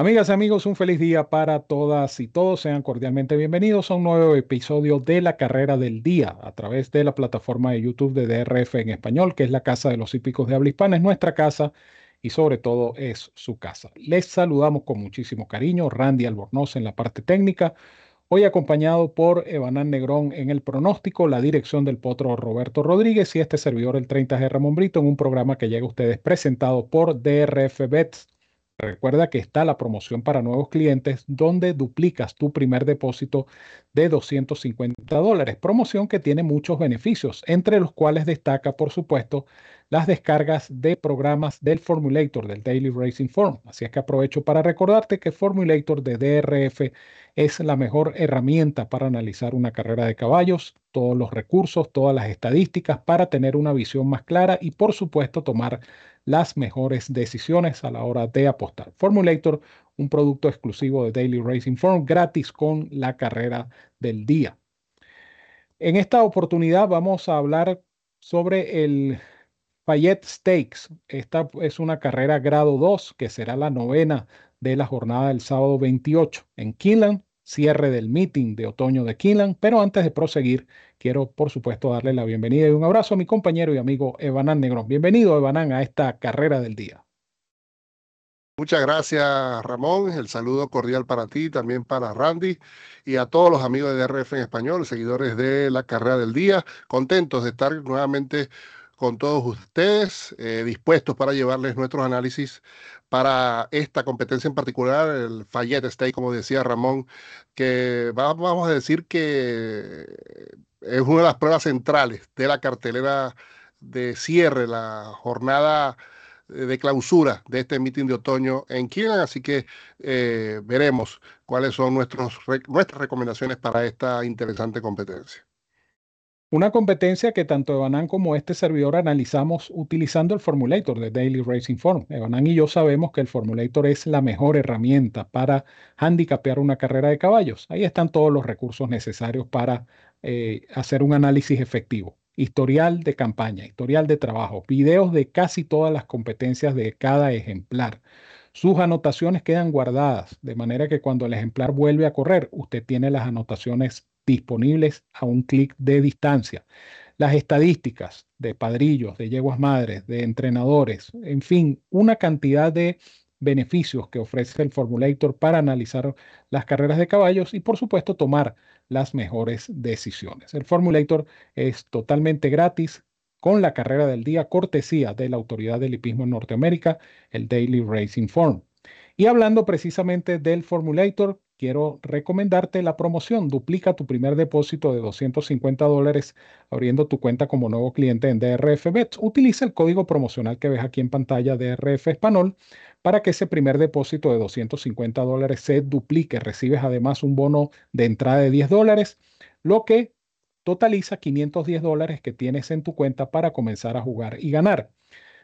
Amigas y amigos, un feliz día para todas y todos. Sean cordialmente bienvenidos a un nuevo episodio de la carrera del día a través de la plataforma de YouTube de DRF en español, que es la casa de los hípicos de habla hispana, es nuestra casa y sobre todo es su casa. Les saludamos con muchísimo cariño, Randy Albornoz en la parte técnica, hoy acompañado por Evanán Negrón en el pronóstico, la dirección del potro Roberto Rodríguez y este servidor el 30G Ramón Brito en un programa que llega a ustedes presentado por DRF Bets Recuerda que está la promoción para nuevos clientes donde duplicas tu primer depósito de 250 dólares. Promoción que tiene muchos beneficios, entre los cuales destaca, por supuesto, las descargas de programas del Formulator del Daily Racing Form. Así es que aprovecho para recordarte que Formulator de DRF es la mejor herramienta para analizar una carrera de caballos, todos los recursos, todas las estadísticas para tener una visión más clara y, por supuesto, tomar las mejores decisiones a la hora de apostar. Formulator, un producto exclusivo de Daily Racing Form, gratis con la carrera del día. En esta oportunidad vamos a hablar sobre el Fayette Stakes. Esta es una carrera grado 2 que será la novena de la jornada del sábado 28 en Keeneland, cierre del meeting de otoño de Keeneland. Pero antes de proseguir, quiero por supuesto darle la bienvenida y un abrazo a mi compañero y amigo Evanán Negrón. Bienvenido, Evanán, a esta carrera del día. Muchas gracias, Ramón. El saludo cordial para ti, también para Randy y a todos los amigos de DRF en español, seguidores de la carrera del día. Contentos de estar nuevamente con todos ustedes, eh, dispuestos para llevarles nuestros análisis para esta competencia en particular, el Fayette State, como decía Ramón, que vamos a decir que es una de las pruebas centrales de la cartelera de cierre, la jornada de clausura de este meeting de otoño en Kieran, así que eh, veremos cuáles son nuestros, nuestras recomendaciones para esta interesante competencia. Una competencia que tanto Evanán como este servidor analizamos utilizando el Formulator de Daily Racing Form. Evanán y yo sabemos que el Formulator es la mejor herramienta para handicapear una carrera de caballos. Ahí están todos los recursos necesarios para eh, hacer un análisis efectivo. Historial de campaña, historial de trabajo, videos de casi todas las competencias de cada ejemplar. Sus anotaciones quedan guardadas, de manera que cuando el ejemplar vuelve a correr, usted tiene las anotaciones disponibles a un clic de distancia. Las estadísticas de padrillos, de yeguas madres, de entrenadores, en fin, una cantidad de beneficios que ofrece el Formulator para analizar las carreras de caballos y por supuesto tomar las mejores decisiones. El Formulator es totalmente gratis con la carrera del día cortesía de la Autoridad del Hipismo en Norteamérica, el Daily Racing Form. Y hablando precisamente del Formulator, quiero recomendarte la promoción. Duplica tu primer depósito de 250 dólares abriendo tu cuenta como nuevo cliente en DRF Bets. Utiliza el código promocional que ves aquí en pantalla DRF Español para que ese primer depósito de 250 dólares se duplique. Recibes además un bono de entrada de 10 dólares, lo que totaliza 510 dólares que tienes en tu cuenta para comenzar a jugar y ganar.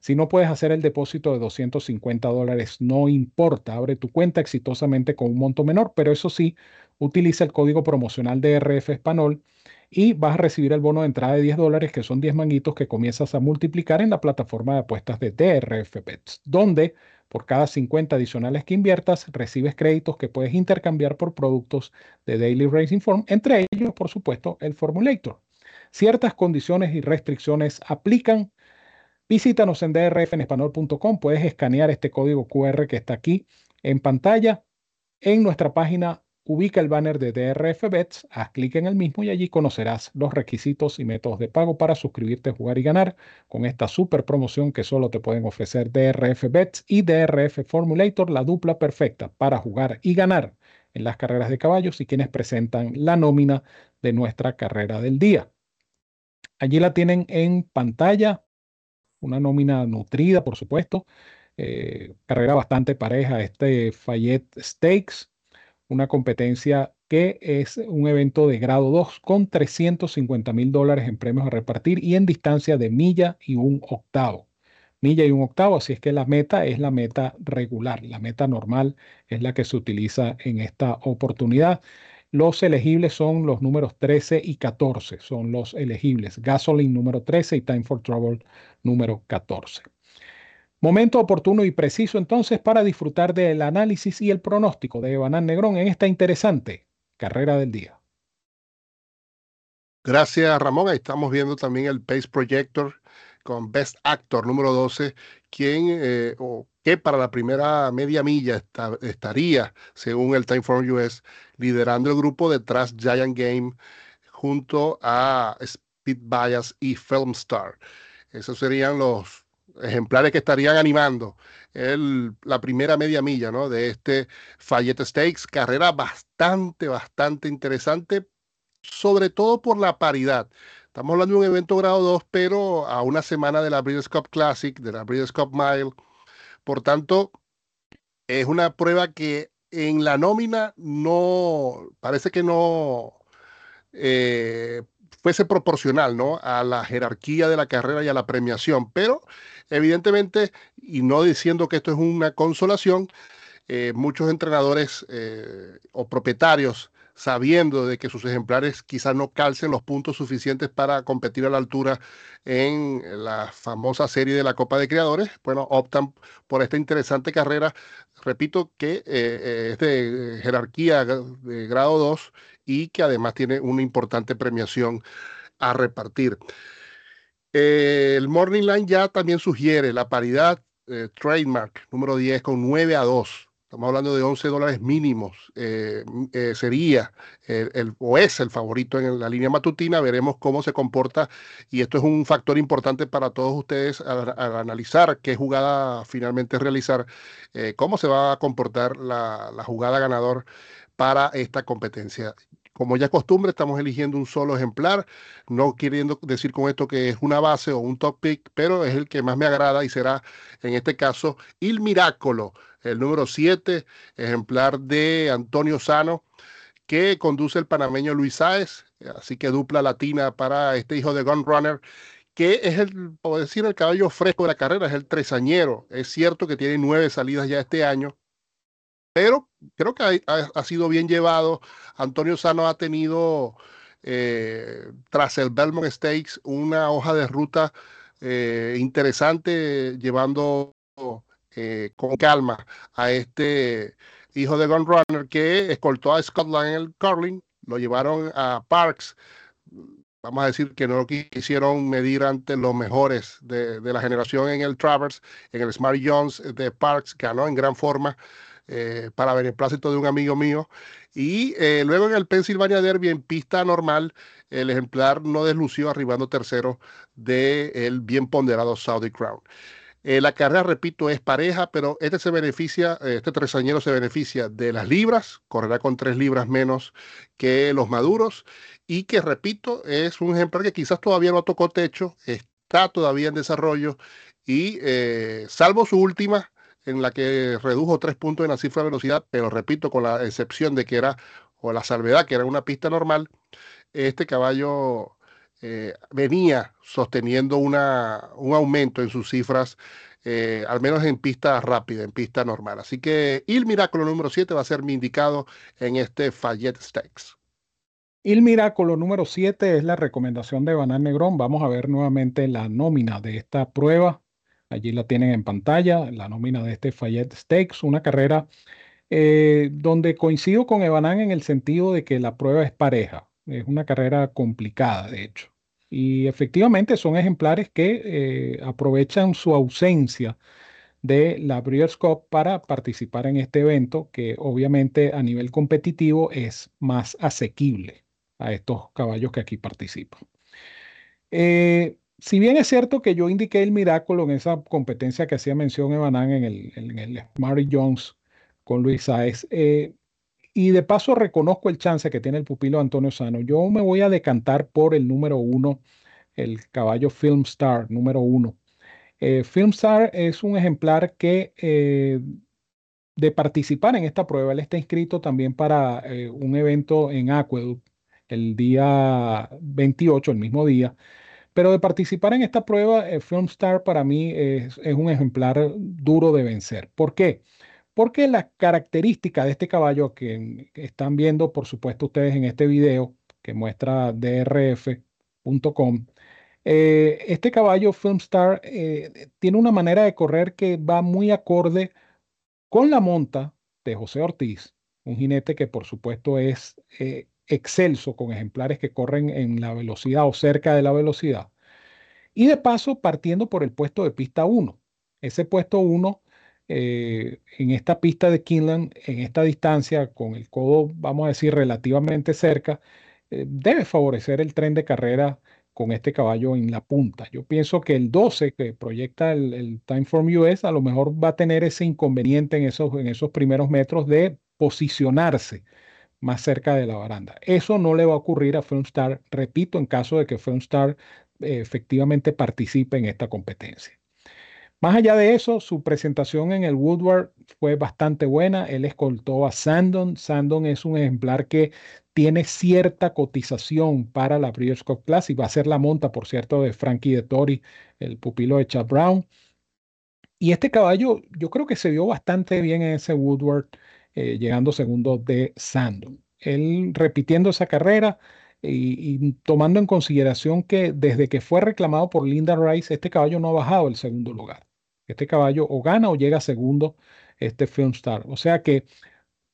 Si no puedes hacer el depósito de 250 dólares, no importa, abre tu cuenta exitosamente con un monto menor, pero eso sí, utiliza el código promocional de RF Español y vas a recibir el bono de entrada de 10 dólares, que son 10 manguitos que comienzas a multiplicar en la plataforma de apuestas de DRF Bets, donde por cada 50 adicionales que inviertas, recibes créditos que puedes intercambiar por productos de Daily Racing Form, entre ellos, por supuesto, el Formulator. Ciertas condiciones y restricciones aplican. Visítanos en drfenespanol.com. Puedes escanear este código QR que está aquí en pantalla. En nuestra página ubica el banner de DRF Bets, haz clic en el mismo y allí conocerás los requisitos y métodos de pago para suscribirte, jugar y ganar con esta super promoción que solo te pueden ofrecer DRF Bets y DRF Formulator, la dupla perfecta para jugar y ganar en las carreras de caballos y quienes presentan la nómina de nuestra carrera del día. Allí la tienen en pantalla una nómina nutrida, por supuesto. Eh, carrera bastante pareja, este Fayette Stakes, una competencia que es un evento de grado 2 con 350 mil dólares en premios a repartir y en distancia de milla y un octavo. Milla y un octavo, así es que la meta es la meta regular, la meta normal es la que se utiliza en esta oportunidad. Los elegibles son los números 13 y 14, son los elegibles. Gasoline número 13 y Time for Trouble número 14. Momento oportuno y preciso entonces para disfrutar del análisis y el pronóstico de Banán Negrón en esta interesante carrera del día. Gracias Ramón, ahí estamos viendo también el Pace Projector con Best Actor número 12, quien eh, o que para la primera media milla estaría, según el Time for US, liderando el grupo detrás Giant Game junto a Speed Bias y Filmstar. Esos serían los ejemplares que estarían animando el, la primera media milla ¿no? de este Fayette Stakes. Carrera bastante, bastante interesante, sobre todo por la paridad. Estamos hablando de un evento grado 2, pero a una semana de la Breeders' Cup Classic, de la Breeders' Cup Mile. Por tanto, es una prueba que en la nómina no, parece que no eh, fuese proporcional ¿no? a la jerarquía de la carrera y a la premiación, pero evidentemente, y no diciendo que esto es una consolación, eh, muchos entrenadores eh, o propietarios sabiendo de que sus ejemplares quizás no calcen los puntos suficientes para competir a la altura en la famosa serie de la Copa de Creadores, bueno, optan por esta interesante carrera, repito, que es de jerarquía de grado 2 y que además tiene una importante premiación a repartir. Eh, el Morning Line ya también sugiere la paridad eh, trademark número 10 con 9 a 2. Estamos hablando de 11 dólares mínimos. Eh, sería el, o es el favorito en la línea matutina. Veremos cómo se comporta. Y esto es un factor importante para todos ustedes al, analizar qué jugada finalmente realizar, cómo se va a comportar la jugada ganador para esta competencia. Como ya costumbre, estamos eligiendo un solo ejemplar, no queriendo decir con esto que es una base o un top pick, pero es el que más me agrada y será en este caso Il Miracolo, el número 7, ejemplar de Antonio Sano, que conduce el panameño Luis Sáez, así que dupla latina para este hijo de Gun Runner que es el, puedo decir, el caballo fresco de la carrera, es el tresañero. Es cierto que tiene nueve salidas ya este año, pero creo que ha, sido bien llevado. Antonio Sano ha tenido, eh, tras el Belmont Stakes, una hoja de ruta eh, interesante, llevando eh, con calma a este hijo de Gun Runner que escoltó a Scotland en el curling, lo llevaron a Parks. Vamos a decir que no quisieron medir ante los mejores de, de la generación en el Travers, en el Smart Jones de Parks, ganó en gran forma. Eh, para beneplácito de un amigo mío. Y eh, luego en el Pennsylvania Derby, en pista normal, el ejemplar no deslució arribando tercero del bien ponderado Saudi Crown. Eh, la carrera, repito, es pareja, pero este se beneficia, este tresañero se beneficia de las libras, correrá con tres libras menos que los maduros, y que, repito, es un ejemplar que quizás todavía no tocó techo, está todavía en desarrollo, y salvo su última, en la que redujo tres puntos en la cifra de velocidad, pero repito, con la excepción de que era, o la salvedad que era una pista normal, este caballo eh, venía sosteniendo una, un aumento en sus cifras, eh, al menos en pista rápida, en pista normal. Así que Il Miracolo número 7 va a ser mi indicado en este Fayette Stakes. Il Miracolo número 7 es la recomendación de Banal Negrón. Vamos a ver nuevamente la nómina de esta prueba. Allí la tienen en pantalla, la nómina de este Fayette Stakes, una carrera eh, donde coincido con Evanán en el sentido de que la prueba es pareja. Es una carrera complicada, de hecho. Y efectivamente son ejemplares que eh, aprovechan su ausencia de la Breeders' Cup para participar en este evento, que obviamente a nivel competitivo es más asequible a estos caballos que aquí participan. Eh, si bien es cierto que yo indiqué el milagro en esa competencia que hacía mención Evanán en el, en el Mary Jones con Luis Saez, eh, y de paso reconozco el chance que tiene el pupilo Antonio Sano, yo me voy a decantar por el número uno, el caballo Filmstar número uno. Eh, Filmstar es un ejemplar que eh, de participar en esta prueba, él está inscrito también para un evento en Aqueduct el día 28, el mismo día. Pero de participar en esta prueba, eh, Filmstar para mí es, un ejemplar duro de vencer. ¿Por qué? Porque la característica de este caballo que, están viendo, por supuesto, ustedes en este video que muestra drf.com, Eh, este caballo Filmstar eh, tiene una manera de correr que va muy acorde con la monta de José Ortiz, un jinete que por supuesto es eh, excelso con ejemplares que corren en la velocidad o cerca de la velocidad. Y de paso, partiendo por el puesto de pista 1. Ese puesto 1 en esta pista de Kinland, en esta distancia, con el codo, vamos a decir, relativamente cerca, debe favorecer el tren de carrera con este caballo en la punta. Yo pienso que el 12 que proyecta el, el Timeform US a lo mejor va a tener ese inconveniente en esos, en esos primeros metros de posicionarse más cerca de la baranda. Eso no le va a ocurrir a Filmstar, repito, en caso de que Filmstar eh, efectivamente participe en esta competencia. Más allá de eso, su presentación en el Woodward fue bastante buena. Él escoltó a Sandon. Sandon es un ejemplar que tiene cierta cotización para la Breeders' Cup Classic. Va a ser la monta, por cierto, de Frankie de Tori, el pupilo de Chad Brown. Y este caballo, yo creo que se vio bastante bien en ese Woodward, eh, llegando segundo de Sandon. Él repitiendo esa carrera y, tomando en consideración que desde que fue reclamado por Linda Rice, este caballo no ha bajado el segundo lugar. Este caballo o gana o llega segundo este Filmstar. O sea que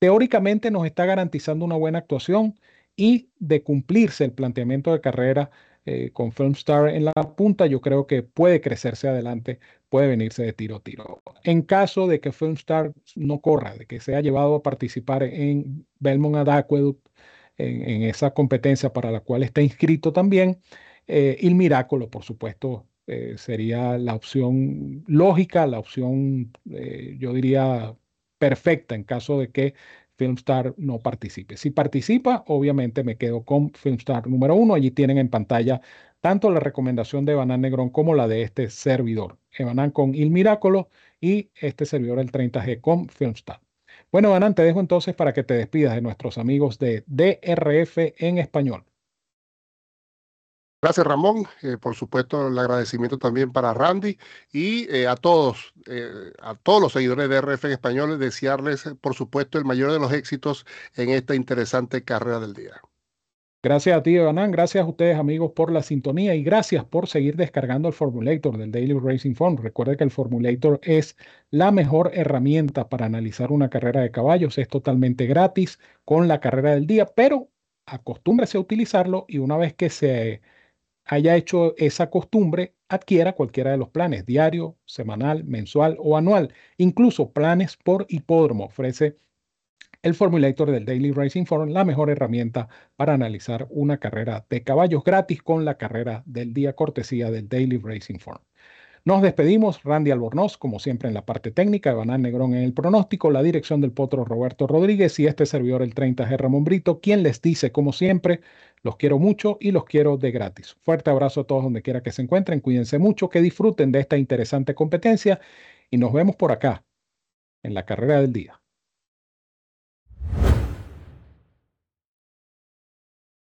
teóricamente nos está garantizando una buena actuación y de cumplirse el planteamiento de carrera eh, con Filmstar en la punta, yo creo que puede crecerse adelante, puede venirse de tiro a tiro. En caso de que Filmstar no corra, de que sea llevado a participar en Belmont ad Aqueduct, en, esa competencia para la cual está inscrito también, eh, Il Miracolo, por supuesto, eh, sería la opción lógica, la opción, eh, yo diría, perfecta en caso de que Filmstar no participe. Si participa, obviamente me quedo con Filmstar número uno. Allí tienen en pantalla tanto la recomendación de Evanán Negrón como la de este servidor. Evanán con Il Miracolo y este servidor el 30G con Filmstar. Bueno, Evanán, te dejo entonces para que te despidas de nuestros amigos de DRF en español. Gracias, Ramón. Eh, por supuesto, el agradecimiento también para Randy y eh, a todos, eh, a todos los seguidores de RF en español, desearles, por supuesto, el mayor de los éxitos en esta interesante carrera del día. Gracias a ti, Evanán. Gracias a ustedes, amigos, por la sintonía y gracias por seguir descargando el Formulator del Daily Racing Form. Recuerde que el Formulator es la mejor herramienta para analizar una carrera de caballos. Es totalmente gratis con la carrera del día, pero acostúmbrese a utilizarlo y una vez que se haya hecho esa costumbre, adquiera cualquiera de los planes, diario, semanal, mensual o anual. Incluso planes por hipódromo ofrece el Formulator del Daily Racing Forum, la mejor herramienta para analizar una carrera de caballos gratis con la carrera del día cortesía del Daily Racing Forum. Nos despedimos, Randy Albornoz, como siempre en la parte técnica, Banal Negrón en el pronóstico, la dirección del potro Roberto Rodríguez y este servidor el 30G Ramón Brito, quien les dice, como siempre, los quiero mucho y los quiero de gratis. Fuerte abrazo a todos donde quiera que se encuentren, cuídense mucho, que disfruten de esta interesante competencia y nos vemos por acá, en la carrera del día.